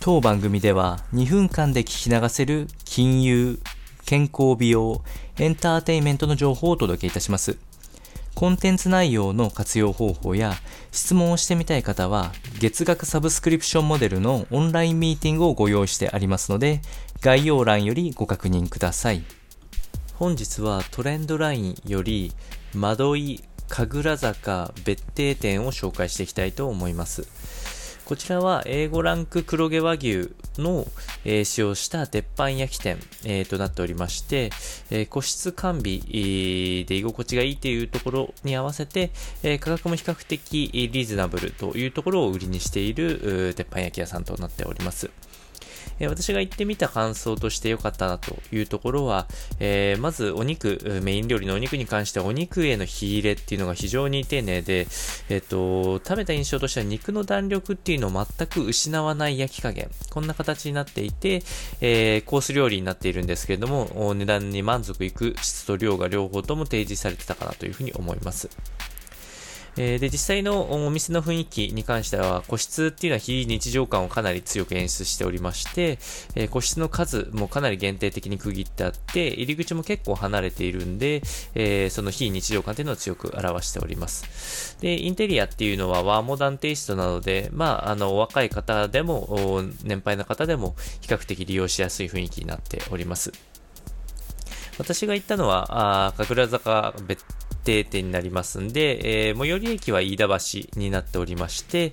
当番組では2分間で聞き流せる金融、健康美容、エンターテインメントの情報をお届けいたします。コンテンツ内容の活用方法や質問をしてみたい方は月額サブスクリプションモデルのオンラインミーティングをご用意してありますので概要欄よりご確認ください。本日はトレンドラインより窓井神楽坂別邸店を紹介していきたいと思います。こちらは A5 ランク黒毛和牛の、えー、使用した鉄板焼き店、えー、となっておりまして、えー、個室完備、で居心地がいいというところに合わせて、え、価格も比較的リーズナブルというところを売りにしている鉄板焼き屋さんとなっております。えー、私が行ってみた感想として良かったなというところは、えー、まずお肉、メイン料理のお肉に関してはお肉への火入れっていうのが非常に丁寧で、えっ、と、食べた印象としては肉の弾力っていうのを全く失わない焼き加減、こんな形になっていて、えー、コース料理になっているんですけれども、値段に満足いく質と量が両方とも提示されてたかなというふうに思います。えー、で、実際のお店の雰囲気に関しては、個室っていうのは非日常感をかなり強く演出しておりまして、えー、個室の数もかなり限定的に区切ってあって、入り口も結構離れているんで、えー、その非日常感っていうのを強く表しております。で、インテリアっていうのはワーモダンテイストなので、まあ、あの、若い方でも、年配の方でも比較的利用しやすい雰囲気になっております。私が行ったのは、あ神楽坂別定点になりますんで、えー、最寄り駅は飯田橋になっておりまして、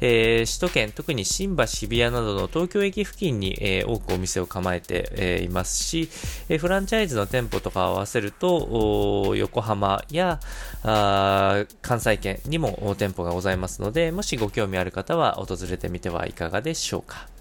えー、首都圏、特に新橋、渋谷などの東京駅付近に、えー、多くお店を構えて、えいますし、えフランチャイズの店舗とかを合わせると、横浜やあ関西圏にも店舗がございますので、もしご興味ある方は訪れてみてはいかがでしょうか。